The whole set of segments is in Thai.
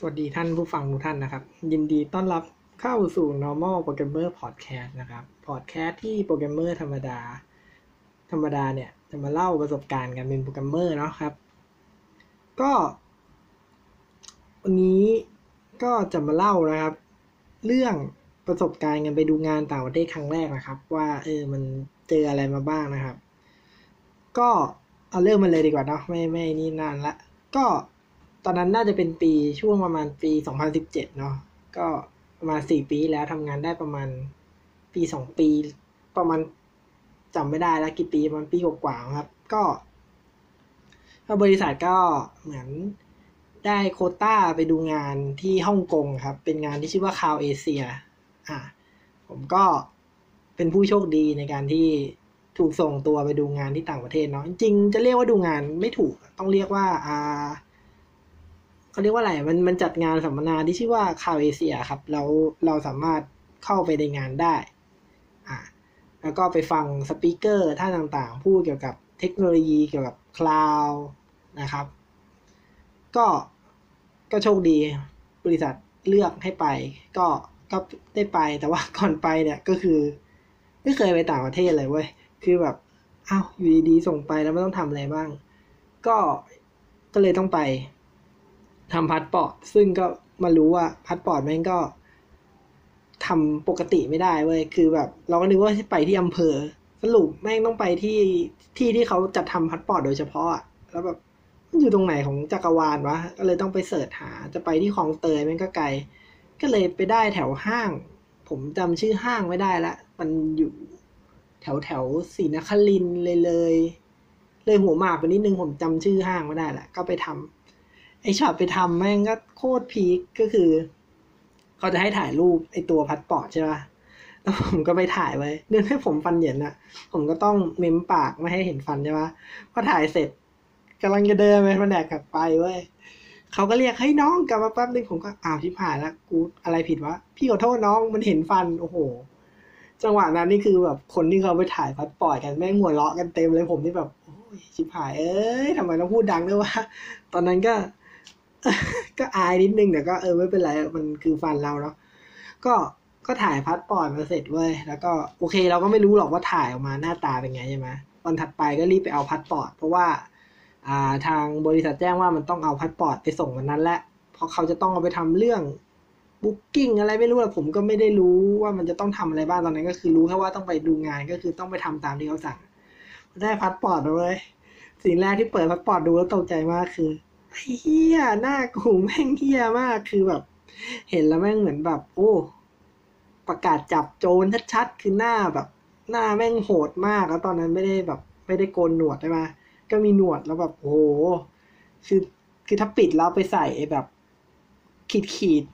สวัสดีท่านผู้ฟังทุกท่านนะครับ ยินดีต้อนรับเข้าสู่ normal programmer podcast นะครับ podcast ที่โปรแกรมเมอร์ธรรมดา ธรรมดาเนี่ย จะมาเล่าประสบการณ์การเป็นโปรแกรมเมอร์เนาะครับ ก็ วันนี้ก็จะมาเล่านะครับ เรื่องประสบการณ์กันไปดูงานต่างประเทศครั้งแรกนะครับ ว่าเออมันเจออะไรมาบ้างนะครับ ก็เอาเริ่มมาเลยดีกว่าเนาะไม่ไม่นี่นานละก็ อนนั้นน่าจะเป็นปีช่วงประมาณปี 2017 เนาะก็ประมาณสี่ปีแล้วทำงานได้ประมาณปีสองปี ประมาณจำไม่ได้แล้วกี่ปีประมาณปีกว่าๆครับก็ก็บริษัทก็เหมือนได้โคต้าไปดูงานที่ฮ่องกงครับ เป็นงานที่ชื่อว่าคาวเอเชียอะผมก็เป็นผู้โชคดีในการที่ถูกส่งตัวไปดูงานที่ต่างประเทศเนาะจริงๆจะเรียกว่าดูงานไม่ถูกต้องเรียกว่าอ่า เขาเรียกว่าอะไรมันมันจัดงานสัมมนาที่ชื่อว่าคาวเอเชียครับ เราเราสามารถเข้าไปในงานได้อ่าแล้วก็ไปฟังสปีกเกอร์ท่านต่างๆ พูดเกี่ยวกับเทคโนโลยีเกี่ยวกับคลาวนะครับ ก็ก็โชคดีบริษัทเลือกให้ไป ก็ก็ได้ไปแต่ว่าก่อนไปเนี่ยก็คือ ไม่เคยไปต่างประเทศเลยเว้ยคือแบบอ้าวอยู่ดีๆส่งไปแล้วไม่ต้องทำอะไรบ้าง ก็ก็เลยต้องไป ทำพาสปอร์ตซึ่งก็มารู้ว่าพาสปอร์ตแม่งก็ทำปกติไม่ได้เว้ยคือแบบ เราก็นึกว่าไปที่อำเภอ สรุปแม่งต้องไปที่ที่ที่เขาจัดทำพาสปอร์ตโดยเฉพาะอะแล้วแบบมันอยู่ตรงไหนของจักรวาลวะก็เลยต้องไป search หา จะไปที่คลองเตยแม่งก็ไกล ก็เลยไปได้แถวห้าง ผมจำชื่อห้างไม่ได้ละ มันอยู่แถวแถวศรีนครินทร์เลยเลย เลยหัวหมากไปนิดนึงผมจำชื่อห้างไม่ได้ละก็ไปทำ ไอช็อตไปทำแม่งก็โคตร peak ก็คือ เขาจะให้ถ่ายรูปไอตัวพาสปอร์ตใช่ปะแล้วผมก็ไปถ่ายไอ้เนื่องจากผมฟันเหยินอะผมก็ต้องเม้มปากไม่ให้เห็นฟันใช่ปะพอถ่ายเสร็จกำลังจะเดินไปแผนกกลับไปเว้ยเขาก็เรียกให้น้องกลับมาแป๊บนึงผมก็อ้าวชิบหายแล้วกูอะไรผิดวะพี่ขอโทษน้องมันเห็นฟันโอ้โห จังหวะนั้นนี่คือแบบคนที่เขาไปถ่ายพัดปอร์ตกันแม่งหัวเราะกันเต็มเลยผมนี่แบบโอ้ยชิบหายเอ้ยทำไมต้องพูดดังด้วยวะตอนนั้นก็ ก็อายนิดนึงแต่ก็เออไม่เป็นไรมันคือฟันเราเนาะก็ก็ถ่ายพาสปอร์ตมาเสร็จเว้ยแล้วก็โอเค เราก็ไม่รู้หรอกว่าถ่ายออกมาหน้าตาเป็นไงใช่ไหมวันถัดไปก็รีบไปเอาพาสปอร์ตเพราะว่าอ่าทางบริษัทแจ้งว่ามันต้องเอาพาสปอร์ตไปส่งวันนั้นแหละเพราะเขาจะต้องเอาไปทำเรื่อง booking อะไรไม่รู้อะผมก็ไม่ได้รู้ว่ามันจะต้องทำอะไรบ้างตอนนั้นก็คือรู้แค่ว่าต้องไปดูงานก็คือต้องไปทำตามที่เขาสั่งได้พาสปอร์ตเลยสิ่งแรกที่เปิดพาสปอร์ตดูแล้วตกใจมากคือ เฮี้ยหน้ากูแม่งเฮี้ยมากคือแบบ เห็นแล้วแม่งเหมือนแบบ โอ้ ประกาศจับโจรชัดๆคือหน้าแบบ หน้าแม่งโหดมากแล้วตอนนั้นไม่ได้แบบ ไม่ได้โกนหนวดใช่ไหมก็มีหนวดแล้วแบบโอ้โหคือคือถ้าปิดแล้วไปใส่ไอ้แบบ ขีดขีด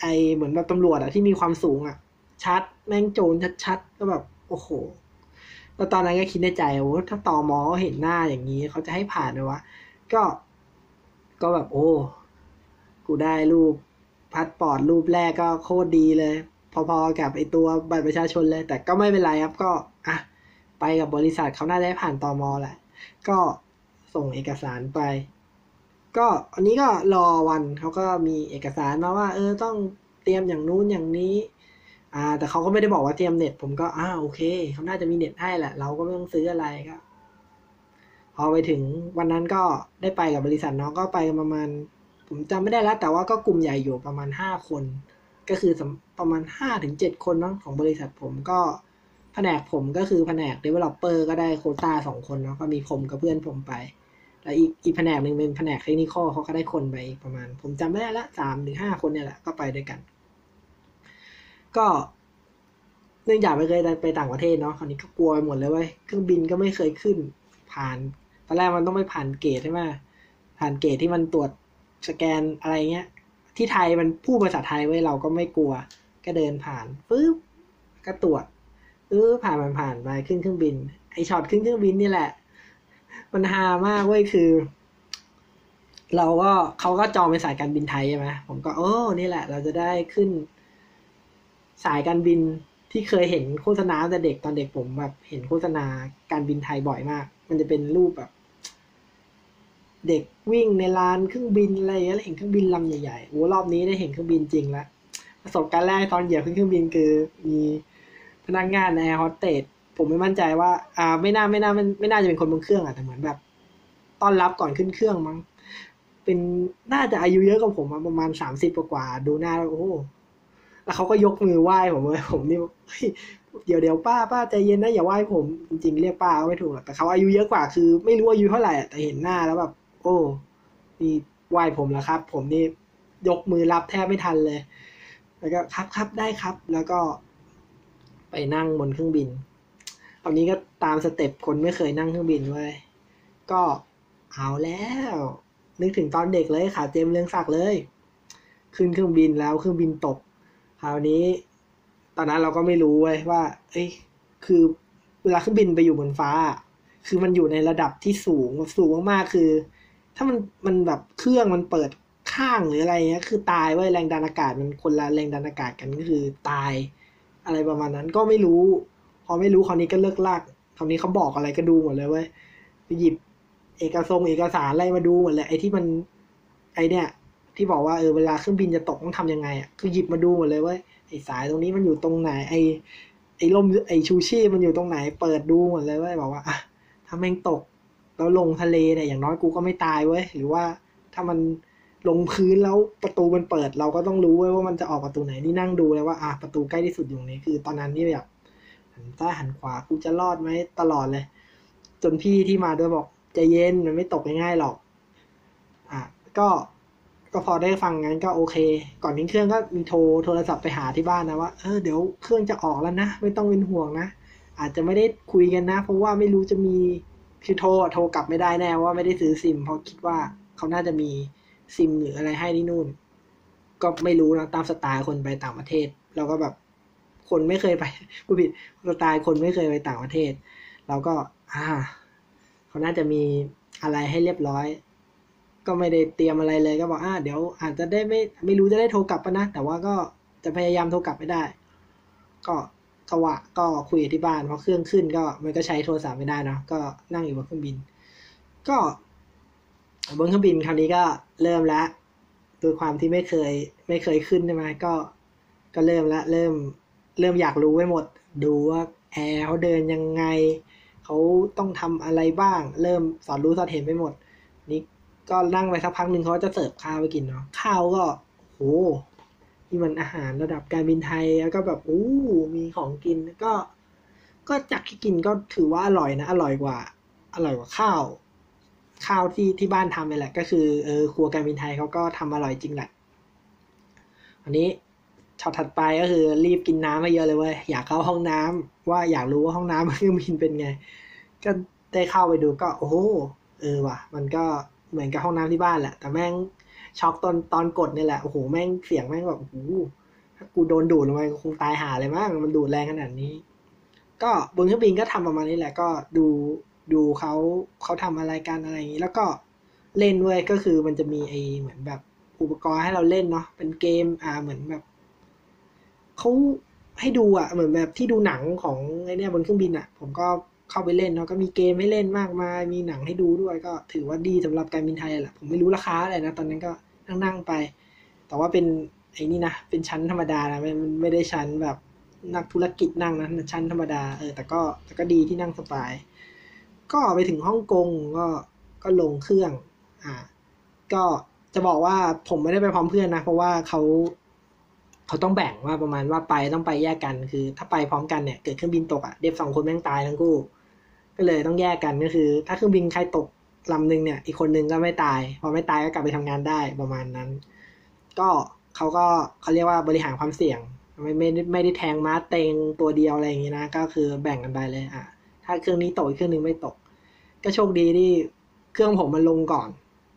ไอเหมือนแบบตำรวจอะที่มีความสูงอะชัด แม่งโจรชัดๆก็แบบ โอ้โหแล้วตอนนั้นก็คิดในใจโอ้ถ้าตอมอเห็นหน้าอย่างนี้เขาจะให้ผ่านไหมวะก็ ก็แบบโอ้ กูได้รูปพัดปอร์ตรูปแรกก็โคตรดีเลย พอๆกับไอตัวบัตรประชาชนเลย แต่ก็ไม่เป็นไรครับก็อะไปกับบริษัทเขาน่าจะให้ผ่านตอมอแหละ ก็ส่งเอกสารไป ก็อันนี้ก็รอวันเขาก็มีเอกสารมาว่า เออต้องเตรียมอย่างนู้นอย่างนี้ อ่า แต่เขาก็ไม่ได้บอกว่าเตรียมเน็ต ผมก็อ่าโอเคเขาน่าจะมีเน็ตให้แหละ เราก็ไม่ต้องซื้ออะไรก็ พอไปถึงวันนั้นก็ได้ไปกับบริษัทเนาะก็ไปกันประมาณ ผมจำไม่ได้แล้ว แต่ว่าก็กลุ่มใหญ่อยู่ประมาณห้าคน ก็คือประมาณห้าถึงเจ็ดคนเนาะของบริษัทผมก็แผนกผมก็คือแผนก developer ก็ได้โคต้าสองคนเนาะก็มีผมกับเพื่อนผมไป แล้วอีกอีกแผนกหนึ่งเป็นแผนกเทคนิคเขาก็ได้คนไปประมาณ ผมจำไม่ได้ละสามถึงห้าคนเนี่ยแหละก็ไปด้วยกัน ก็เนื่องจากไม่เคยไปต่างประเทศเนาะคราวนี้ก็กลัวไปหมดเลยเว้ยเครื่องบินก็ไม่เคยขึ้นผ่าน อนแรกมันต้องไปผ่านเกตใช่ไหมผ่านเกตที่มันตรวจสแกนอะไรเงี้ย ที่ไทยมันพูดภาษาไทยไว้เราก็ไม่กลัว ก็เดินผ่านปึ๊บก็ตรวจเออผ่านมันผ่านไปขึ้นเครื่องบิน ไอช็อตขึ้นเครื่องบินนี่แหละ มันฮามากเว้ยคือ เราก็เขาก็จองเป็นสายการบินไทยใช่ไหมผมก็โอ้นี่แหละ เราจะได้ขึ้น สายการบินที่เคยเห็นโฆษณาแต่เด็กตอนเด็กผมแบบเห็นโฆษณาการบินไทยบ่อยมาก มันจะเป็นรูปแบบ เด็กวิ่งในลานเครื่องบินอะไรอย่างเงี้ยแล้วเห็นเครื่องบินลำใหญ่ๆโอ้รอบนี้ได้เห็นเครื่องบินจริงแล้วประสบการณ์แรกตอนเหยียบขึ้นเครื่องบินคือมีพนักงานแอร์โฮสเตสผมไม่มั่นใจว่า อ่า ไม่น่าไม่น่าไม่ไม่น่าจะเป็นคนบนเครื่องอะแต่เหมือนแบบต้อนรับก่อนขึ้นเครื่องมั้งเป็นน่าจะอายุเยอะกว่าผมประมาณสามสิบกว่าดูหน้าแล้วโอ้แล้วเขาก็ยกมือไหว้ผมเลยผมนี่เดี๋ยวเดี๋ยวป้าป้าใจเย็นนะอย่าไหว้ผมจริงๆเรียกป้าไม่ถูกหรอกแต่เขาอายุเยอะกว่าคือ ไม่รู้อายุเท่าไหร่แต่เห็นหน้าแล้วแบบ โอ้นี่ไหวผมแล้วครับ ผมนี่ยกมือรับแทบไม่ทันเลย แล้วก็ครับครับได้ครับ แล้วก็ ไปนั่งบนเครื่องบินตอนนี้ก็ตามสเต็ปคนไม่เคยนั่งเครื่องบินเว้ยก็เอาแล้ว นึกถึงตอนเด็กเลยขาเจมเรื่องศักเลย ขึ้นเครื่องบินแล้วเครื่องบินตก คราวนี้ ตอนนั้นเราก็ไม่รู้เว้ยว่า เอ้ยคือเวลาเครื่องบินไปอยู่บนฟ้า คือมันอยู่ในระดับที่สูงสูงมากๆคือ ถ้ามันมันแบบเครื่องมันเปิดข้างหรืออะไรเงี้ยคือตายเว้แรงดันอากาศมันคนละแรงดันอากาศกันก็คือตาย อะไรประมาณนั้นก็ไม่รู้ พอไม่รู้คราวนี้ก็เลิกลากคราวนี้เขาบอกอะไรก็ดูหมดเลยเว้ยไปหยิบเอกสงเอกสารอะไรมาดูหมดเลยไอ้ที่มัน ไอเนี่ย ที่บอกว่าเออเวลาเครื่องบินจะตกต้องทำยังไงอะคือหยิบมาดูหมดเลยเว้ยไอสายตรงนี้มันอยู่ตรงไหน ไอไอลมไอชูชีพมันอยู่ตรงไหน เปิดดูหมดเลยเว้ยบอกว่าอะถ้าแม่งตก แล้วลงทะเลเนี่ยอย่างน้อยกูก็ไม่ตายเว้ยหรือว่าถ้ามันลงพื้นแล้วประตูมันเปิด เราก็ต้องรู้เว้ยว่ามันจะออกประตูไหนนี่นั่งดูเลยว่าอะประตูใกล้ที่สุดอยู่นี้คือ ตอนนั้นนี่แบบหันซ้ายหันขวากูจะรอดไหมตลอดเลย จนพี่ที่มาด้วยบอกใจเย็นมันไม่ตกง่ายๆหรอก อะก็ก็พอได้ฟังงั้นก็โอเค ก่อนทิ้งเครื่องก็มีโทรโทรศัพท์ไปหาที่บ้านนะว่าเออเดี๋ยวเครื่องจะออกแล้วนะ ไม่ต้องเป็นห่วงนะ อาจจะไม่ได้คุยกันนะ เพราะว่าไม่รู้จะมี คือโทรโทรกลับไม่ได้แน่ว่าไม่ได้ซื้อซิม เพราะคิดว่าเขาน่าจะมีซิมหรืออะไรให้ที่นู่น ก็ไม่รู้นะตามสไตล์คนไปต่างประเทศ เราก็แบบคนไม่เคยไปผู้ผิดสไตล์คนไม่เคยไปต่างประเทศ เราก็ อ่า เขาน่าจะมีอะไรให้เรียบร้อย ก็ไม่ได้เตรียมอะไรเลยก็บอกอ่าเดี๋ยว อาจจะได้ไม่ไม่รู้จะได้โทรกลับปะนะแต่ว่าก็จะพยายามโทรกลับไม่ได้ ก็ สวะก็คุยที่บ้านเพราะเครื่องขึ้นก็มันก็ใช้โทรศัพท์ไม่ได้เนาะก็นั่งอยู่บนเครื่องบิน ก็บนเครื่องบินคราวนี้ก็เริ่มแล้วด้วยความที่ไม่เคยไม่เคยขึ้นใช่ไหมก็ก็เริ่มแล้วเริ่มเริ่มอยากรู้ไว้หมด ดูว่าแอร์เขาเดินยังไงเขาต้องทำอะไรบ้าง เริ่มสอนรู้สอนเห็นไปหมด นี่ก็นั่งไปสักพักหนึ่งเขาจะเสิร์ฟข้าวไปกินเนาะข้าวก็โห นี่มันอาหารระดับการบินไทยแล้วก็แบบอู้มีของกินก็ ก็จากที่กินก็ถือว่าอร่อยนะ อร่อยกว่า อร่อยกว่าข้าว ข้าวที่ที่บ้านทำไปแหละ ก็คือเออครัวการบินไทยเขาก็ทำอร่อยจริงแหละอันนี้ช็อตถัดไปก็คือ รีบกินน้ำมาเยอะเลยเว้ยอยากเข้าห้องน้ำว่าอยากรู้ว่าห้องน้ำเครื่องบินเป็นไง ก็ได้เข้าไปดูก็ โอ้โหเออว่ะ มันก็เหมือนกับห้องน้ำที่บ้านแหละ แต่แม่ง ช็อกตอนตอนกดนี่แหละ โอ้โห แม่งเสียงแม่งแบบโอ้โหถ้ากูโดนดูดลงไปคงตายหาเลยมั้งมันดูดแรงขนาดนี้ ก็บนเครื่องบินก็ทำประมาณนี้แหละ ก็ดูดูเขาเขาทำอะไรกันอะไรอย่างนี้ แล้วก็เล่นด้วยก็คือมันจะมีไอเหมือนแบบอุปกรณ์ให้เราเล่นเนาะเป็นเกมอ่าเหมือนแบบเขาให้ดูอะเหมือนแบบที่ดูหนังของไอเนี้ยบนเครื่องบินอะ ผมก็ เข้าไปเล่นเนาะก็มีเกมให้เล่นมากมาย มีหนังให้ดูด้วยก็ถือว่าดีสำหรับการบินไทยแหละผมไม่รู้ราคาอะไรนะ ตอนนั้นก็นั่งๆไป แต่ว่าเป็นไอ้นี่นะ เป็นชั้นธรรมดานะมันไม่ได้ชั้นแบบนักธุรกิจนั่งนะชั้นธรรมดาเออแต่ก็แต่ก็ดีที่นั่งสบาย ก็ไปถึงฮ่องกงก็ก็ลงเครื่องอ่าก็จะบอกว่าผมไม่ได้ไปพร้อมเพื่อนนะ เพราะว่าเขาเขาต้องแบ่งว่าประมาณว่าไปต้องไปแยกกัน คือ ถ้าไปพร้อมกันเนี่ยเกิดเครื่องบินตกอะเด็กสองคนแม่งตายทั้งคู่ ก็เลยต้องแยกกันก็คือ ถ้าเครื่องบินใครตกลำหนึ่งเนี่ย อีกคนนึงก็ไม่ตาย พอไม่ตายก็กลับไปทำงานได้ประมาณนั้น ก็เขาก็เขาเรียกว่าบริหารความเสี่ยง ไม่ไม่ไม่ได้แทงม้าเต็งตัวเดียวอะไรอย่างงี้นะ ก็คือแบ่งกันไปเลยอะถ้าเครื่องนี้ตกอีกเครื่องนึงไม่ตก ก็โชคดีที่เครื่องผมมันลงก่อน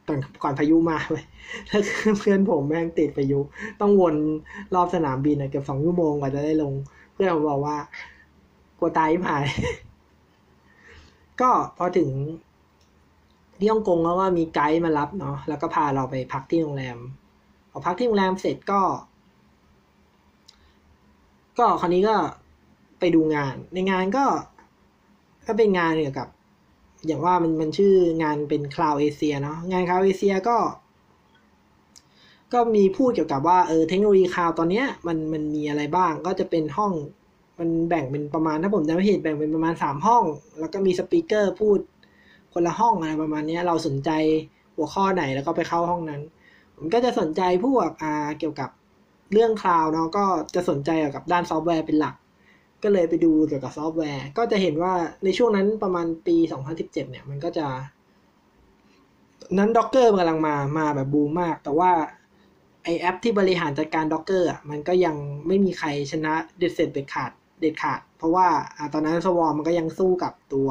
ก่อนก่อนพายุมาเลยแล้วเพื่อนผมแม่งติดพายุ ต้องวนรอบสนามบินเกือบสองชั่วโมงกว่าจะได้ลง เพื่อนผมบอกว่ากลัวตายหาย ก็พอถึงที่ฮ่องกงแล้วก็มีไกด์มารับเนาะแล้วก็พาเราไปพักที่โรงแรมพอพักที่โรงแรมเสร็จก็ ก็คราวนี้ก็ไปดูงาน ในงานก็ก็เป็นงานเกี่ยวกับ อย่างว่ามันมันชื่องานเป็น Cloud Asia เนาะงาน Cloud Asia ก็ ก็มีพูดเกี่ยวกับว่าเออเทคโนโลยี cloud ตอนเนี้ยมันมันมีอะไรบ้างก็จะเป็นห้อง มันแบ่งเป็นประมาณถ้าผมจำไม่ผิดแบ่งเป็นประมาณสามห้อง แล้วก็มี speaker พูดคนละห้องอะไรประมาณนี้เราสนใจหัวข้อไหนแล้วก็ไปเข้าห้องนั้น ผมก็จะสนใจพวกอ่าเกี่ยวกับเรื่อง cloud เนาะก็จะสนใจเกี่ยวกับด้านซอฟต์แวร์เป็นหลัก ก็เลยไปดูเกี่ยวกับซอฟต์แวร์ ก็จะเห็นว่าในช่วงนั้นประมาณปี 2017 เนี่ยมันก็จะ นั้น Docker กำลังมามาแบบบูมมาก แต่ว่าไอแอปที่บริหารจัดการ Docker อะมันก็ยังไม่มีใครชนะเบ็ดเสร็จเด็ดขาด เด็ดขาด เพราะว่าอตอนนั้นสวอมมันก็ยังสู้กับตัว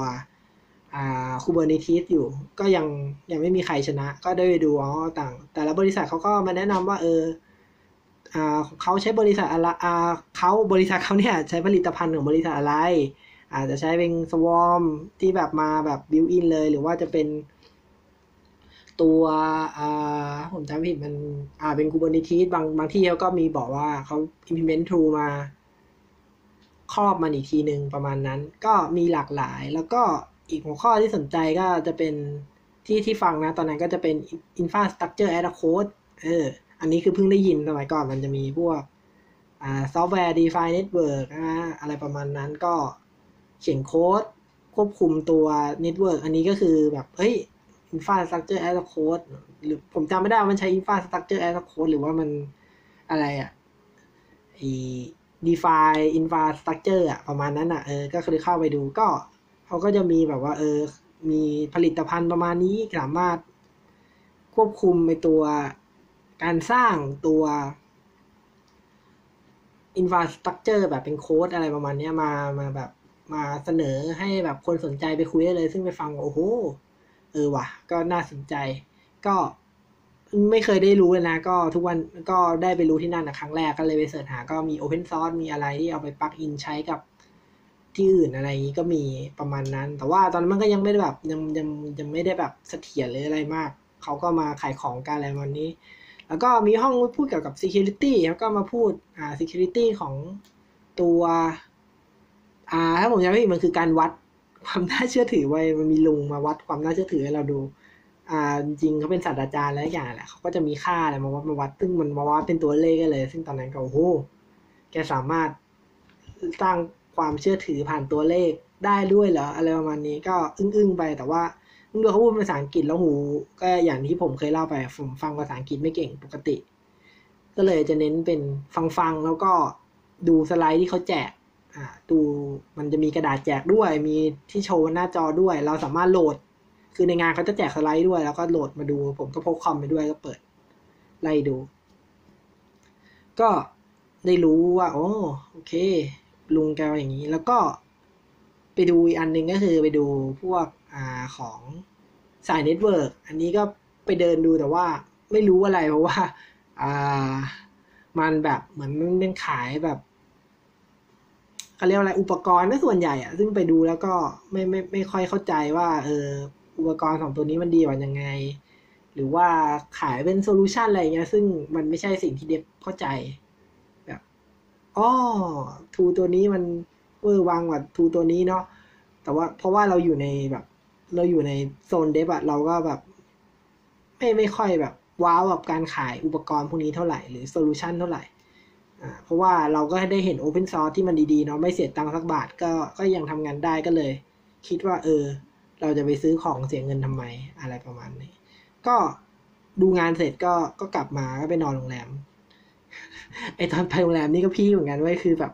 คูเบอร์เนติสอยู่ ก็ยังยังไม่มีใครชนะ ก็ได้ไปดูอ๋อต่าง แต่ละบริษัทเขาก็มาแนะนำว่าเออเขาใช้บริษัทอะไรเขาบริษัทเขาเนี่ยใช้ผลิตภัณฑ์ของบริษัทอะไร อาจจะใช้เป็นสวอมที่แบบมาแบบบิวอินเลย หรือว่าจะเป็นตัวผมจำไม่ผิดมันอ่าเป็น Kubernetes บางบางที่เขาก็มีบอกว่าเขา implement tool มา ครอบมันอีกทีหนึ่งประมาณนั้น ก็มีหลากหลาย แล้วก็อีกหัวข้อที่สนใจก็จะเป็นที่ที่ฟังนะ ตอนนั้นก็จะเป็น infrastructure as a code เออ อันนี้คือเพิ่งได้ยินสมัยก่อนมันจะมีพวกอ่า software defined network นะอะไรประมาณนั้นก็เขียนโค้ดควบคุมตัว network อันนี้ก็คือแบบเอ้ย infrastructure as a code หรือผมจำไม่ได้มันใช้ infrastructure as a code หรือว่ามันอะไรอะไอ้ define infrastructure อะประมาณนั้นอะเออก็คือเข้าไปดูก็เขาก็จะมีแบบว่าเออมีผลิตภัณฑ์ประมาณนี้สามารถควบคุมในตัวการสร้างตัว infrastructure แบบเป็นโค้ดอะไรประมาณนี้มามาแบบมาเสนอให้แบบคนสนใจไปคุยได้เลย ซึ่งไปฟังโอ้โห เออว่ะ ก็น่าสนใจ ก็ ไม่เคยได้รู้เลยนะ ก็ทุกวันก็ได้ไปรู้ที่นั่นนะครั้งแรกก็เลยไปเสิร์ชหาก็มี Open Source มีอะไรที่เอาไปปลักอินใช้กับที่อื่นอะไรอย่างนี้ก็มีประมาณนั้น แต่ว่าตอนนั้นมันก็ยังไม่ได้แบบยังยังยังไม่ได้แบบเสถียรเลยอะไรมาก เขาก็มาขายของกันอะไรวันนี้ แล้วก็มีห้องพูดเกี่ยวกับ security แล้วก็มาพูดอ่า security ของตัวอ่าถ้าผมจำไม่ผิดมันคือการวัดความน่าเชื่อถือไว้มันมีลุงมาวัดความน่าเชื่อถือให้เราดู อ่าจริงเขาเป็นศาสตราจารย์แล้วอย่างแหละเขาก็จะมีค่าอะไรมาวัดมาวัดซึ่งมันมาวัดเป็นตัวเลขกันเลย ซึ่งตอนนั้นก็โอ้โหแกสามารถสร้างความเชื่อถือผ่านตัวเลขได้ด้วยเหรออะไรประมาณนี้ก็อึ้งๆไปแต่ว่าเมึงดูเขาพูดภาษาอังกฤษแล้วหู ก็อย่างที่ผมเคยเล่าไปผมฟังภาษาอังกฤษไม่เก่งปกติ ก็เลยจะเน้นเป็นฟังๆแล้วก็ดูสไลด์ที่เขาแจกอ่าดูมันจะมีกระดาษแจกด้วย มีที่โชว์หน้าจอด้วย เราสามารถโหลด คือในงานเขาจะแจกสไลด์ด้วย แล้วก็โหลดมาดู ผมก็พกคอมไปด้วยก็เปิด ไล่ดู ก็ได้รู้ว่า โอ้โอเค ลุงแกอย่างนี้ แล้วก็ไปดูอีกอันหนึ่งก็คือไปดูพวกอ่าของสาย network อันนี้ก็ไปเดินดูแต่ว่าไม่รู้อะไรเพราะว่าอ่ามันแบบเหมือนมันเป็นขายแบบเขาเรียกอะไรอุปกรณ์ก็ส่วนใหญ่อะซึ่งไปดูแล้วก็ไม่ไม่ไม่ค่อยเข้าใจว่า เออ อุปกรณ์สองตัวนี้มันดีกว่ายังไง หรือว่าขายเป็นโซลูชันอะไรเงี้ยซึ่งมันไม่ใช่สิ่งที่เด็กเข้าใจแบบอ๋อทูตัวนี้มันเวอวางกว่าทูตัวนี้เนาะแต่ว่าเพราะว่าเราอยู่ในแบบ เราอยู่ในโซน dev อะเราก็แบบไม่ไม่ค่อยแบบว้าวกับการขายอุปกรณ์พวกนี้เท่าไหร่หรือ solution เท่าไหร่อ่าเพราะว่าเราก็ได้เห็น Open Source ที่มันดีๆเนาะไม่เสียตังค์สักบาทก็ก็ยังทำงานได้ก็เลย คิดว่าเออ เราจะไปซื้อของเสียเงินทำไมอะไรประมาณนี้ ก็ดูงานเสร็จก็ก็กลับมาก็ไปนอนโรงแรม ไอตอนไปโรงแรมนี่ก็ peak เหมือนกันเว้ยคือแบบ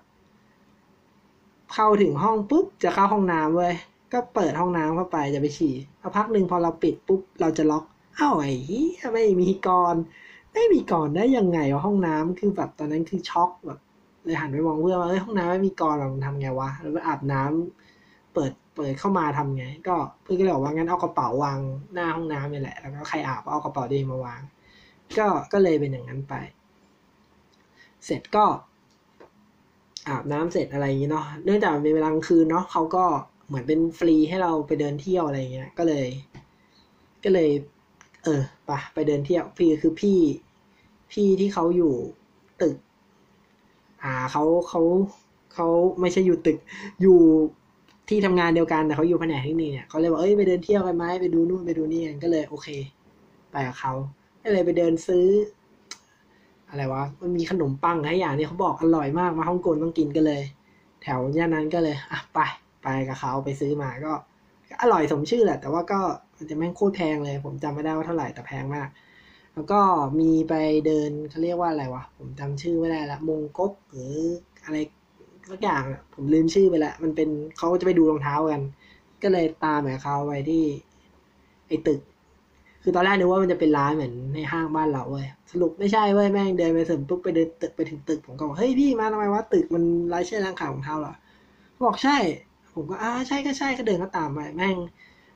เข้าถึงห้องปุ๊บจะเข้าห้องน้ำเว้ยก็เปิดห้องน้ำเข้าไปจะไปฉี่สักพักหนึ่งพอเราปิดปุ๊บเราจะล็อกอ้าวไอ้เหี้ยไม่มีกรไม่มีกรได้ยังไงวะห้องน้ำคือแบบตอนนั้นคือช็อกแบบเลยหันไปมองเพื่อนว่าเอ้ยห้องน้ำไม่มีกรเราทำไงวะแล้วไปอาบน้ำเปิด เปิดเข้ามาทำไง ก็เพื่อนก็เลยบอกว่างั้นเอากระเป๋าวางหน้าห้องน้ำนี่แหละ แล้วก็ใครอาบก็เอากระเป๋าดีมาวาง ก็ก็เลยเป็นอย่างนั้นไป เสร็จก็ อาบน้ำเสร็จอะไรอย่างนี้เนาะเนื่องจากเป็นเวลากลางคืนเนาะเขาก็เหมือนเป็นฟรีให้เราไปเดินเที่ยวอะไรเงี้ย ก็เลย ก็เลย เออปะไปเดินเที่ยวพี่คือพี่ พี่ที่เขาอยู่ตึก อ่าเขาเขาเขาไม่ใช่อยู่ตึก อยู่ ที่ทำงานเดียวกันแต่เขาอยู่แผนกเทคนิคเนี่ยเขาเลยบอกเอ้ยไปเดินเที่ยวกันไหมไปดูนู่นไปดูนี่กันก็เลยโอเคไปกับเขาก็เลยไปเดินซื้อ อะไรวะมันมีขนมปังหลายอย่างเนี่ยเขาบอกอร่อยมากมาฮ่องกงต้องกินกันเลย แถวย่านนั้นก็เลยอะไปไปกับเขาไปซื้อมาก็อร่อยสมชื่อแหละ แต่ว่าก็มันจะแม่งโคตรแพงเลย ผมจำไม่ได้ว่าเท่าไหร่แต่แพงมาก แล้วก็มีไปเดินเขาเรียกว่าอะไรวะผมจำชื่อไม่ได้ละมงก๊กหรืออะไร สักอย่างผมลืมชื่อไปละมันเป็นเขาก็จะไปดูรองเท้ากัน ก็เลยตามแบบเขาไปที่ ไอ้ตึก คือตอนแรกนึกว่ามันจะเป็นร้านเหมือนในห้างบ้านเราเว้ยสรุปไม่ใช่เว้ยแม่งเดินไปถึงปุ๊บไปเดินตึกไปถึงตึกผมก็บอกเฮ้ยพี่มาทำไมวะตึกมันร้านเช่ร้านขายรองเท้าเหรอบอกใช่ ผมก็อ่าใช่ก็ใช่ก็เดินก็ตามไปแม่ง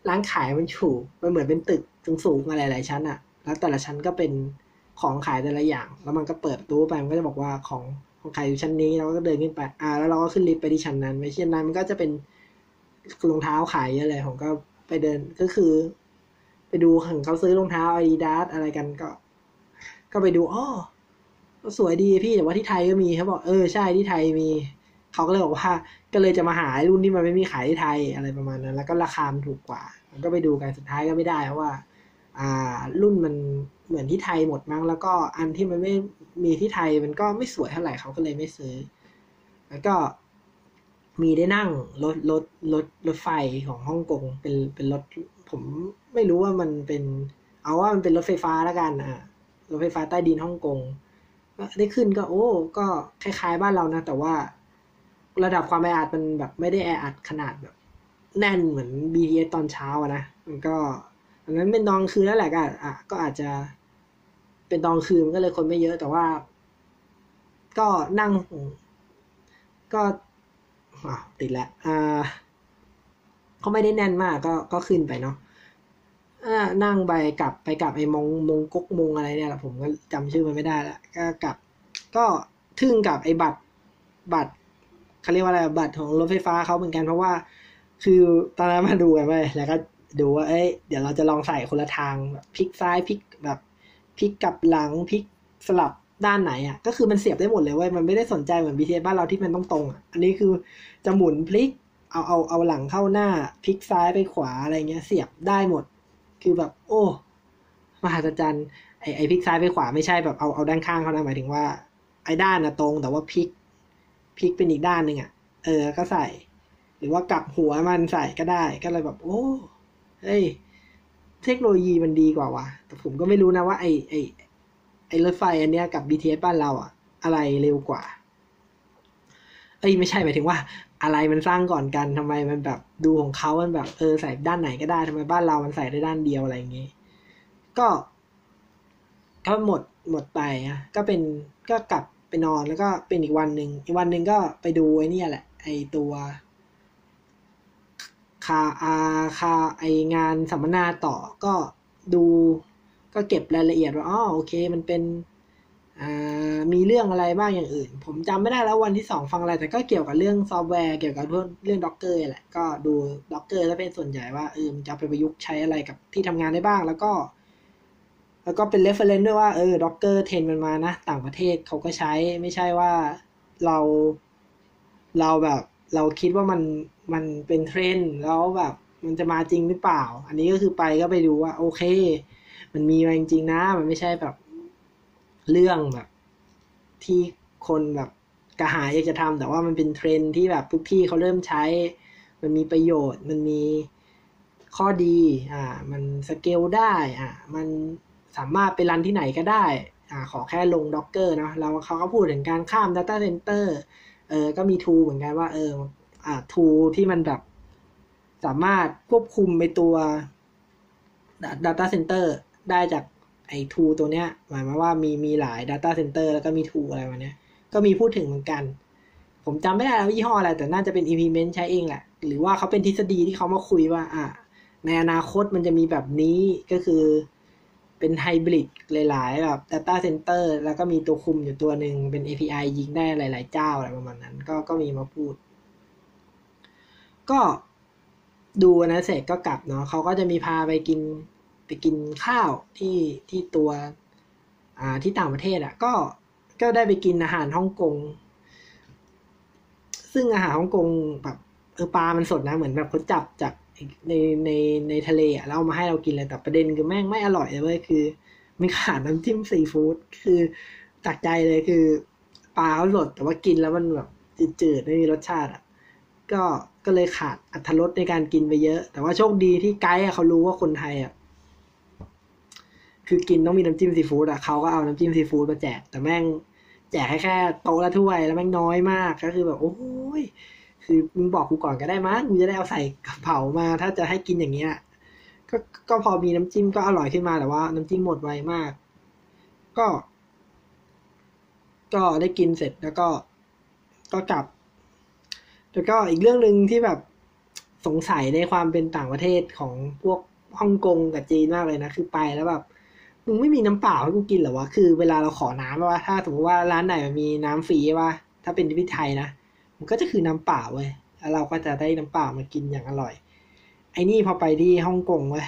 ร้านขายมันถูมันเหมือนเป็นตึกสูงๆอะไรหลายชั้นอะแล้วแต่ละชั้นก็เป็นของขายแต่ละอย่าง แล้วมันก็เปิดตู้ไปมันก็จะบอกว่าของ ของขายอยู่ชั้นนี้เราก็เดินขึ้นไป อ่า แล้วเราก็ขึ้นลิฟต์ไปที่ชั้นนั้นไปชั้นนั้นมันก็จะเป็นรองเท้าขายเยอะเลยผมก็ไปเดินก็คือ ไปดูของเขาซื้อรองเท้า Adidas อะไรกันก็ ก็ไปดูอ๋อสวยดีพี่แต่ว่าที่ไทยก็มีเขาบอกเออใช่ที่ไทยมีเขาก็เลยบอกว่า ก็เลยจะมาหารุ่นที่มันไม่มีขายที่ไทยอะไรประมาณนั้น แล้วก็ราคามันถูกกว่า มันก็ไปดูกันสุดท้ายก็ไม่ได้เพราะว่า อ่ารุ่นมันเหมือนที่ไทยหมดมั้งแล้วก็อันที่มันไม่มีที่ไทยมันก็ไม่สวยเท่าไหร่เขาก็เลยไม่ซื้อ แล้วก็มีได้นั่งรถรถรถรถไฟของฮ่องกงเป็นเป็นรถผมไม่รู้ว่ามันเป็น เอาว่ามันเป็นรถไฟฟ้าแล้วกันอะรถไฟฟ้าใต้ดินฮ่องกงก็ได้ขึ้นก็โอ้ ก็คล้ายๆบ้านเรานะ แต่ว่าระดับความแออัดมันแบบไม่ได้แออัดขนาดแบบ แน่นเหมือน BTS ตอนเช้าอะนะ มันก็ อันนั้นเป็นตอนคืนแล้วแหละก็อะก็อาจจะเป็นตอนคืนมันก็เลยคนไม่เยอะแต่ว่า ก็นั่ง ก็อะติดแล้วอ่าก็ไม่ได้แน่นมากก็ก็ขึ้นไปเนาะนั่งไปกลับไปกลับไอ้มงมงกกมงอะไรเนี่ยแหละผมก็จำชื่อมันไม่ได้ละก็กลับ ก็ทึ่งกับไอ้บัตรบัตรเขาเรียกว่าอะไรบัตรของรถไฟฟ้าเขาเหมือนกันเพราะว่า คือตอนนั้นมาดูกันไปแล้วก็ ดูว่าเอ้ยเดี๋ยวเราจะลองใส่คนละทางแบบพลิกซ้ายพลิกแบบพลิกกลับหลังพลิกสลับด้านไหนอะก็คือมันเสียบได้หมดเลยเว้ยมันไม่ได้สนใจเหมือน BTS บ้านเราที่มันต้องตรงอะอันนี้คือจะหมุนพลิกเอาเอาเอาหลังเข้าหน้าพลิกซ้ายไปขวาอะไรเงี้ย เสียบได้หมด คือแบบ โอ้มหัศจรรย์ไอไอพลิกซ้ายไปขวาไม่ใช่แบบเอาเอาด้านข้างเขานะหมายถึงว่า ไอ้ด้านนะตรงแต่ว่าพลิกพลิกเป็นอีกด้านหนึ่งอะ เออก็ใส่ หรือว่ากลับหัวมันใส่ก็ได้ก็เลยแบบ โอ้ เฮ้ยเทคโนโลยีมันดีกว่าวะแต่ผมก็ไม่รู้นะว่าไอไอไอรถไฟอันเนี้ยกับ BTS บ้านเราอะอะไรเร็วกว่า เอ้ยไม่ใช่หมายถึงว่า อะไรมันสร้างก่อนกันทำไมมันแบบดูของเขามันแบบเออใส่ด้านไหนก็ได้ทำไมบ้านเรามันใส่ได้ด้านเดียวอะไรอย่างงี้ ก็ก็หมดหมดไปอะก็เป็นก็กลับไปนอนแล้วก็เป็นอีกวันหนึ่งอีกวันหนึ่งก็ไปดูไอ้นี่แหละ ไอตัว คาอาคาไองานสัมมนาต่อก็ดูก็เก็บรายละเอียดว่าอ๋อโอเค มันเป็นมีเรื่องอะไรบ้างอย่างอื่น ผมจำไม่ได้แล้ววันที่สองฟังอะไร แต่ก็เกี่ยวกับเรื่องซอฟต์แวร์เกี่ยวกับเรื่อง Docker แหละก็ดู Docker แล้วเป็นส่วนใหญ่ว่าเออมันจะไปประยุกต์ใช้อะไรกับที่ทำงานได้บ้างแล้วก็ แล้วก็เป็น reference ด้วยว่าเออ Docker เทรนด์มันมานะ ต่างประเทศเขาก็ใช้ไม่ใช่ว่าเรา เราแบบ เราคิดว่ามัน มันเป็นเทรนด์แล้วแบบมันจะมาจริงหรือเปล่า อันนี้ก็คือไปก็ไปดูว่า โอเค มันมีมาจริงๆนะ มันไม่ใช่แบบเรื่องแบบ ที่คนแบบกระหายอยากจะทำแต่ว่ามันเป็นเทรนด์ที่แบบทุกที่เขาเริ่มใช้ มันมีประโยชน์ มันมีข้อดี อ่า มันสเกลได้ อ่ามันสามารถไปรันที่ไหนก็ได้ อ่า ขอแค่ลง Docker เนาะเราเขาก็พูดถึงการข้าม Data Center เออ ก็มีทูเหมือนกันว่า เออ อ่าทูที่มันแบบ สามารถควบคุมไปตัว Data Center ได้จากไอ้ทูตัวเนี้ย หมายมาว่ามีมีหลาย Data Center แล้วก็มีทูอะไรมาเนี้ย ก็มีพูดถึงเหมือนกัน ผมจำไม่ได้แล้วยี่ห้ออะไร แต่น่าจะเป็น implement ใช้เองแหละ หรือว่าเขาเป็นทฤษฎีที่เขามาคุยว่า อ่าในอนาคตมันจะมีแบบนี้ก็คือเป็นไฮบริดหลาย ๆ แบบ Data Center แล้วก็มีตัวคุมอยู่ตัวหนึ่งเป็น API ยิงได้หลาย ๆ เจ้าอะไรประมาณนั้น ก็ก็มีมาพูด ก็ดูนะเสร็จก็กลับเนาะเขาก็จะมีพาไปกินไปกินข้าวที่ที่ตัวอ่าที่ต่างประเทศอะ่ะ ก็ก็ได้ไปกินอาหารฮ่องกง ซึ่งอาหารฮ่องกงแบบเออปลามันสดนะเหมือนแบบเขาจับจากในในในทะเลอะแล้วเอามาให้เรากินเลยแต่ประเด็นคือแม่งไม่อร่อยเลยเว้ยคือมันขาดน้ำจิ้มซีฟู้ดคือจากใจเลยคือปลาเขาสดแต่ว่ากินแล้วมันแบบจืดๆไม่มีรสชาติอะ ก็ก็เลยขาดอัตรสในการกินไปเยอะ แต่ว่าโชคดีที่ไกด์เขารู้ว่าคนไทยอะคือกินต้องมีน้ำจิ้มซีฟู้ดอะเขาก็เอาน้ำจิ้มซีฟู้ดมาแจก แต่แม่งแจกแค่แค่โต๊ะละถ้วยแล้วแม่งน้อยมากก็คือแบบ โอ้ยคือมึงบอกกูก่อนก็ได้มั้งกูจะได้เอาใส่กระเป๋ามา ถ้าจะให้กินอย่างเงี้ยก็ก็พอมีน้ำจิ้มก็อร่อยขึ้นมาแต่ว่า น้ำจิ้มหมดไวมาก ก็ ก็ได้กินเสร็จแล้วก็ ก็กลับ แล้วก็อีกเรื่องหนึ่งที่แบบสงสัยในความเป็นต่างประเทศของพวกฮ่องกงกับจีนมากเลยนะ คือไปแล้วแบบมึงไม่มีน้ำเปล่าให้กูกินหรอวะ คือเวลาเราขอน้ำว่า ถ้าสมมติว่าร้านไหนมันมีน้ำฟรีว่า ถ้าเป็นที่ไทยนะ มันก็จะคือน้ำเปล่าเว้ย แล้วเราก็จะได้น้ำเปล่ามากินอย่างอร่อย ไอ้นี่พอไปที่ฮ่องกงเว้ย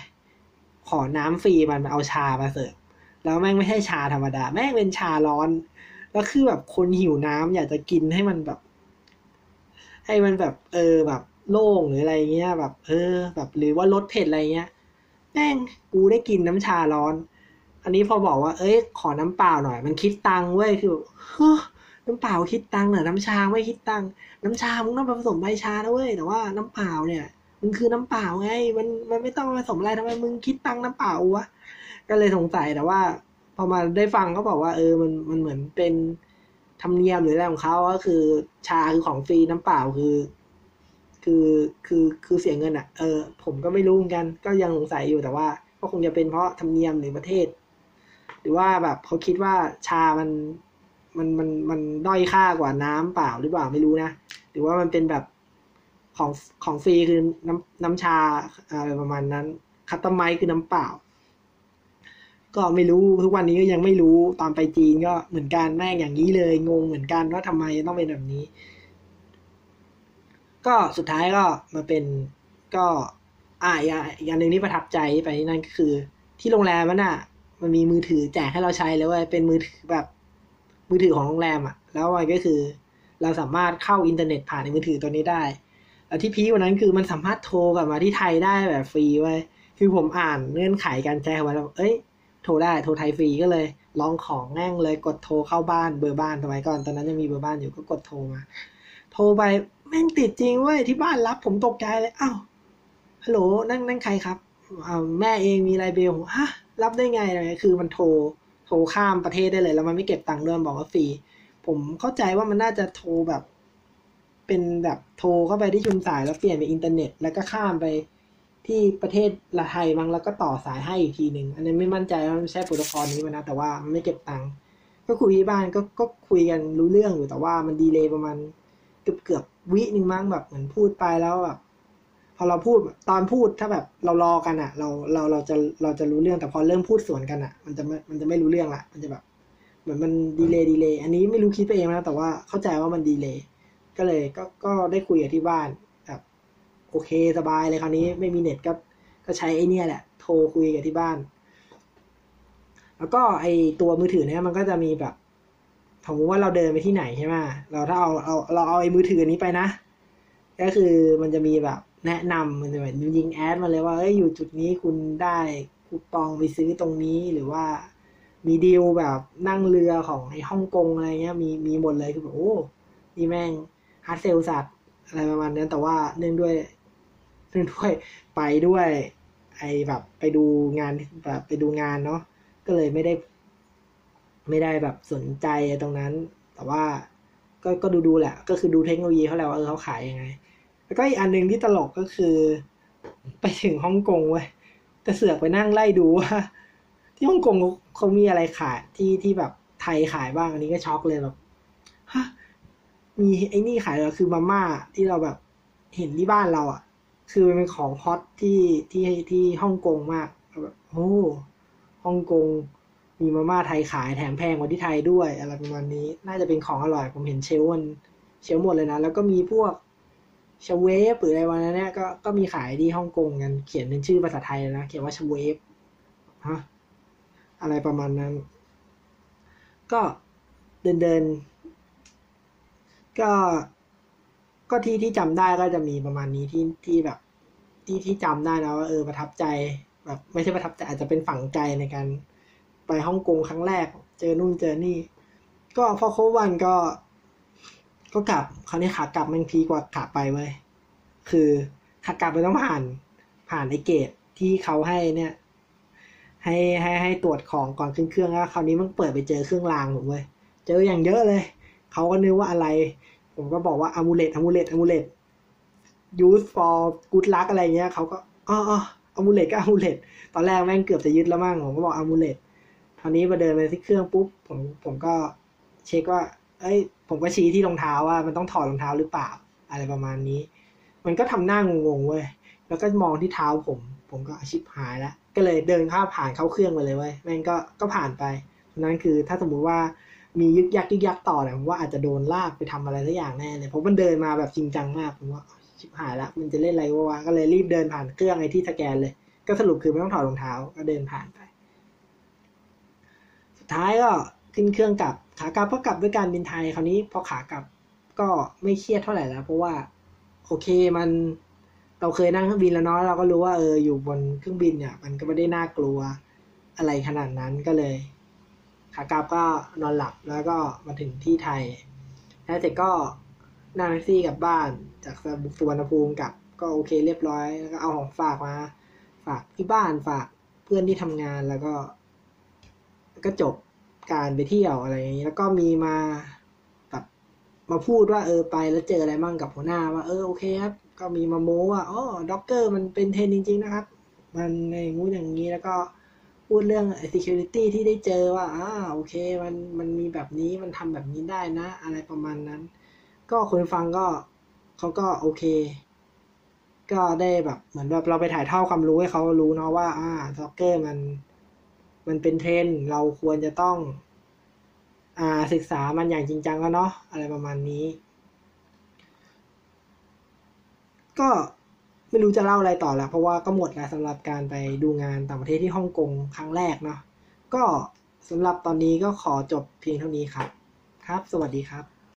ขอน้ำฟรีมันเอาชามาเสิร์ฟ แล้วแม่งไม่ใช่ชาธรรมดา แม่งเป็นชาร้อน แล้วคือแบบคนหิวน้ำอยากจะกินให้มันแบบ ให้มันแบบเออแบบโล่งหรืออะไรเงี้ยแบบ เออ แบบหรือว่าลดเผ็ดอะไรเงี้ยแม่งกูได้กินน้ำชาร้อน อันนี้พอบอกว่า เอ้ย ขอน้ำเปล่าหน่อย มันคิดตังค์เว้ยคือเฮ้น้ำเปล่าคิดตังค์เหรอน้ำชาไม่คิดตังค์น้ำชามึงต้องผสมใบชานะเว้ยแต่ว่าน้ำเปล่าเนี่ยมันคือน้ำเปล่าไง มันมันไม่ต้องผสมอะไรทำไมมึงคิดตังค์น้ำเปล่าวะก็เลยสงสัยแต่ว่า พอมาได้ฟังก็บอกว่า เออมันมันเหมือนเป็น ธรรมเนียมหรืออะไรของเขาก็คือชาคือของฟรีน้ำเปล่าคือ คือคือคือเสียเงินอะ เออ ผมก็ไม่รู้เหมือนกัน ก็ยังสงสัยอยู่แต่ว่า ก็คงจะเป็นเพราะธรรมเนียมหรือประเทศ หรือว่าแบบเขาคิดว่าชามันมันมันมันด้อยค่ากว่าน้ำเปล่าหรือเปล่าไม่รู้นะหรือว่ามันเป็นแบบของของฟรีคือน้ำน้ำชาอะไรประมาณนั้นคัตตอมไมคือน้ำเปล่า ก็ไม่รู้ทุกวันนี้ก็ยังไม่รู้ตอนไปจีนก็เหมือนกันแม่งอย่างนี้เลยงงเหมือนกันว่าทำไมต้องเป็นแบบนี้ ก็สุดท้ายก็มาเป็นก็อ่าอีกอย่างหนึ่งที่ประทับใจไปนั่นก็คือ ที่โรงแรมมันอะ มันมีมือถือแจกให้เราใช้แล้วเว้ยเป็นมือถือแบบ มือถือของโรงแรมอะ แล้วมันก็คือ เราสามารถเข้าอินเทอร์เน็ตผ่านในมือถือตัวนี้ได้แล้วที่ peak ว่านั้นคือมันสามารถโทรกลับมาที่ไทยได้แบบฟรีเว้ยคือผมอ่านเงื่อนไขการแจ้งไว้แล้วเอ้ย โทรได้โทรไทยฟรีก็เลยลองของแม่งเลยกดโทรเข้าบ้านเบอร์บ้านสมัยก่อนตอนนั้นยังมีเบอร์บ้านอยู่ก็กดโทรมา โทรไปแม่งติดจริงเว้ยที่บ้านรับผมตกใจเลยอ้าวฮัลโหลนั่นนั่นใครครับแม่เองมีไรเปล่าฮะรับได้ไงอะไรคือมันโทรโทรข้ามประเทศได้เลย แล้วมันไม่เก็บตังค์ด้วยบอกว่าฟรีผมเข้าใจว่ามันน่าจะโทรแบบ เป็นแบบโทรเข้าไปที่ชุมสายแล้วเปลี่ยนเป็นอินเทอร์เน็ต แล้วก็ข้ามไป ที่ประเทศละไทยมั้งแล้วก็ต่อสายให้อีกทีหนึ่งอันนี้ไม่มั่นใจว่ามันใช่โปรโตคอลนี้มันนะแต่ว่ามันไม่เก็บตังค์ก็คุยที่บ้านก็ก็คุยกันรู้เรื่องอยู่แต่ว่ามันดีเลยประมาณเกือบเกือบวิหนึ่งมั้งแบบเหมือนพูดไปแล้วแบบพอเราพูดตอนพูดถ้าแบบเรารอกันอะเราเราเราจะเราจะรู้เรื่องแต่พอเริ่มพูดสวนกันอะมันจะไม่มันจะไม่รู้เรื่องละมันจะแบบเหมือนมันดีเลยดีเลยอันนี้ไม่รู้คิดไปเองนะแต่ว่าเข้าใจว่ามันดีเลยก็เลยก็ก็ได้คุยกับที่บ้าน โอเคสบายเลยคราวนี้ไม่มีเน็ตก็ก็ใช้ไอ้นี่แหละ โทรคุยกับที่บ้าน แล้วก็ไอตัวมือถือเนี่ยมันก็จะมีแบบสมมติว่าเราเดินไปที่ไหนใช่ไหมเราถ้าเอาเอาเราเอาไอ้มือถือนี้ไปนะ ก็คือมันจะมีแบบแนะนำมันจะแบบยิง ad มาเลยว่าเอ้ยอยู่จุดนี้คุณได้คูปองไปซื้อตรงนี้หรือว่ามีดีลแบบนั่งเรือของไอ้ฮ่องกงอะไรเงี้ยมีมีหมดเลยคือแบบโอ้นี่แม่ง hard sell สัสอะไรประมาณนั้นแต่ว่าเนื่องด้วย ด้วยไปด้วย ไอแบบไปดูงานแบบไปดูงานเนาะก็เลยไม่ได้ ไม่ได้แบบสนใจตรงนั้น แต่ว่าก็ก็ดูดูแหละ ก็คือดูเทคโนโลยีเขาแล้วเออเขาขายยังไง แล้วก็อีกอันหนึ่งที่ตลกก็คือ ไปถึงฮ่องกงเว้ยแต่เสือกไปนั่งไล่ดูว่าที่ฮ่องกงเขามีอะไรขายที่ที่แบบไทยขายบ้างอันนี้ก็ช็อกเลยแบบฮะมีไอ้นี่ขายเหรอคือมาม่าที่เราแบบเห็นที่บ้านเราอะ คือมันเป็นของฮอตที่ที่ที่ฮ่องกงมากแบบโอ้ฮ่องกงมีมาม่าไทยขายแถมแพงกว่าที่ไทยด้วย อะไรประมาณนี้ น่าจะเป็นของอร่อย ผมเห็นเชลมันเชลหมดเลยนะ แล้วก็มีพวกชเวฟหรืออะไรวันนั้นเนี่ยก็ก็มีขายที่ฮ่องกงกันเขียนเป็นชื่อภาษาไทยนะ เขียนว่าชเวฟฮะอะไรประมาณนั้น ก็เดินเดินก็ ก็ที่ที่จำได้ก็จะมีประมาณนี้ที่ที่แบบ ที่ที่จำได้นะว่าเออประทับใจแบบไม่ใช่ประทับใจอาจจะเป็นฝังใจในการไปฮ่องกงครั้งแรก เจอนู่นเจอนี่ ก็พอครบวันก็ ก็กลับคราวนี้ขากลับมันพีกว่าขาไปเว้ยคือขากลับมันต้องผ่านผ่านไอเกตที่เขาให้เนี่ย ให้ให้ให้ตรวจของก่อนขึ้นเครื่องแล้วคราวนี้มันเปิดไปเจอเครื่องรางผมเว้ยเจออย่างเยอะเลยเขาก็นึกว่าอะไร ผมก็บอกว่าอามูเลตอามูเลตอามูเลต use for good luck อะไรเงี้ยเขาก็อ๋อ amulet ก็ amulet ตอนแรกแม่งเกือบจะยึดแล้วมั่งผมก็บอก amulet คราวนี้มาเดินไปที่เครื่องปุ๊บผมผมก็เช็คว่า เอ้ย ผมก็ชี้ที่รองเท้าว่ามันต้องถอดรองเท้าหรือเปล่า อะไรประมาณนี้ มันก็ทำหน้างงๆเว้ยแล้วก็มองที่เท้าผม ผมก็ชิบหายแล้วก็เลยเดินข้ามผ่านเข้าเครื่องไปเลยเว้ยแม่งก็ก็ผ่านไปนั้นคือถ้าสมมุติว่า มียึกยักยึกยักต่อเนี่ยผมว่าอาจจะโดนลากไปทำอะไรสักอย่างแน่เลยเพราะมันเดินมาแบบจริงจังมากผมว่าชิบหายละมันจะเล่นอะไรวะก็เลยรีบเดินผ่านเครื่องไอ้ที่สแกนเลย ก็สรุปคือไม่ต้องถอดรองเท้าก็เดินผ่านไป สุดท้ายก็ขึ้นเครื่องกลับขากลับก็กลับด้วยการบินไทยคราวนี้พอขากลับก็ไม่เครียดเท่าไหร่แล้ว เพราะว่าโอเคมันเราเคยนั่งเครื่องบินแล้วเนาะเราก็รู้ว่าเอออยู่บนเครื่องบินเนี่ย มันก็ไม่ได้น่ากลัวอะไรขนาดนั้นก็เลย ขากลับก็นอนหลับแล้วก็มาถึงที่ไทย แล้วเสร็จก็นั่งแท็กซี่กลับบ้านจากสุวรรณภูมิกลับก็โอเคเรียบร้อยแล้วก็เอาของฝากมา ฝากที่บ้านฝากเพื่อนที่ทำงานแล้วก็ ก็จบการไปเที่ยวอะไรอย่างนี้ แล้วก็มีมาแบบมาพูดว่าเออไปแล้วเจออะไรมั่งกับหัวหน้าว่าเออโอเคครับ ก็มีมาโม้ว่าอ๋อด็อกเกอร์มันเป็นเทนจริง ๆ นะครับ มันในงูอย่างนี้แล้วก็ พูดเรื่อง security ที่ได้เจอว่าอ่าโอเค มันมันมีแบบนี้มันทำแบบนี้ได้นะ อะไรประมาณนั้น ก็คนฟังก็เขาก็โอเค ก็ได้แบบเหมือนแบบเราไปถ่ายทอดความรู้ให้เขารู้เนาะว่า อ่าDocker มัน มันเป็นเทรนด์เราควรจะต้อง อ่าศึกษามันอย่างจริงจังแล้วเนาะอะไรประมาณนี้ ก็ ไม่รู้จะเล่าอะไรต่อแล้ว เพราะว่าก็หมดแล้วสำหรับการไปดูงานต่างประเทศที่ฮ่องกงครั้งแรกเนาะก็สำหรับตอนนี้ก็ขอจบเพียงเท่านี้ครับ ครับ สวัสดีครับ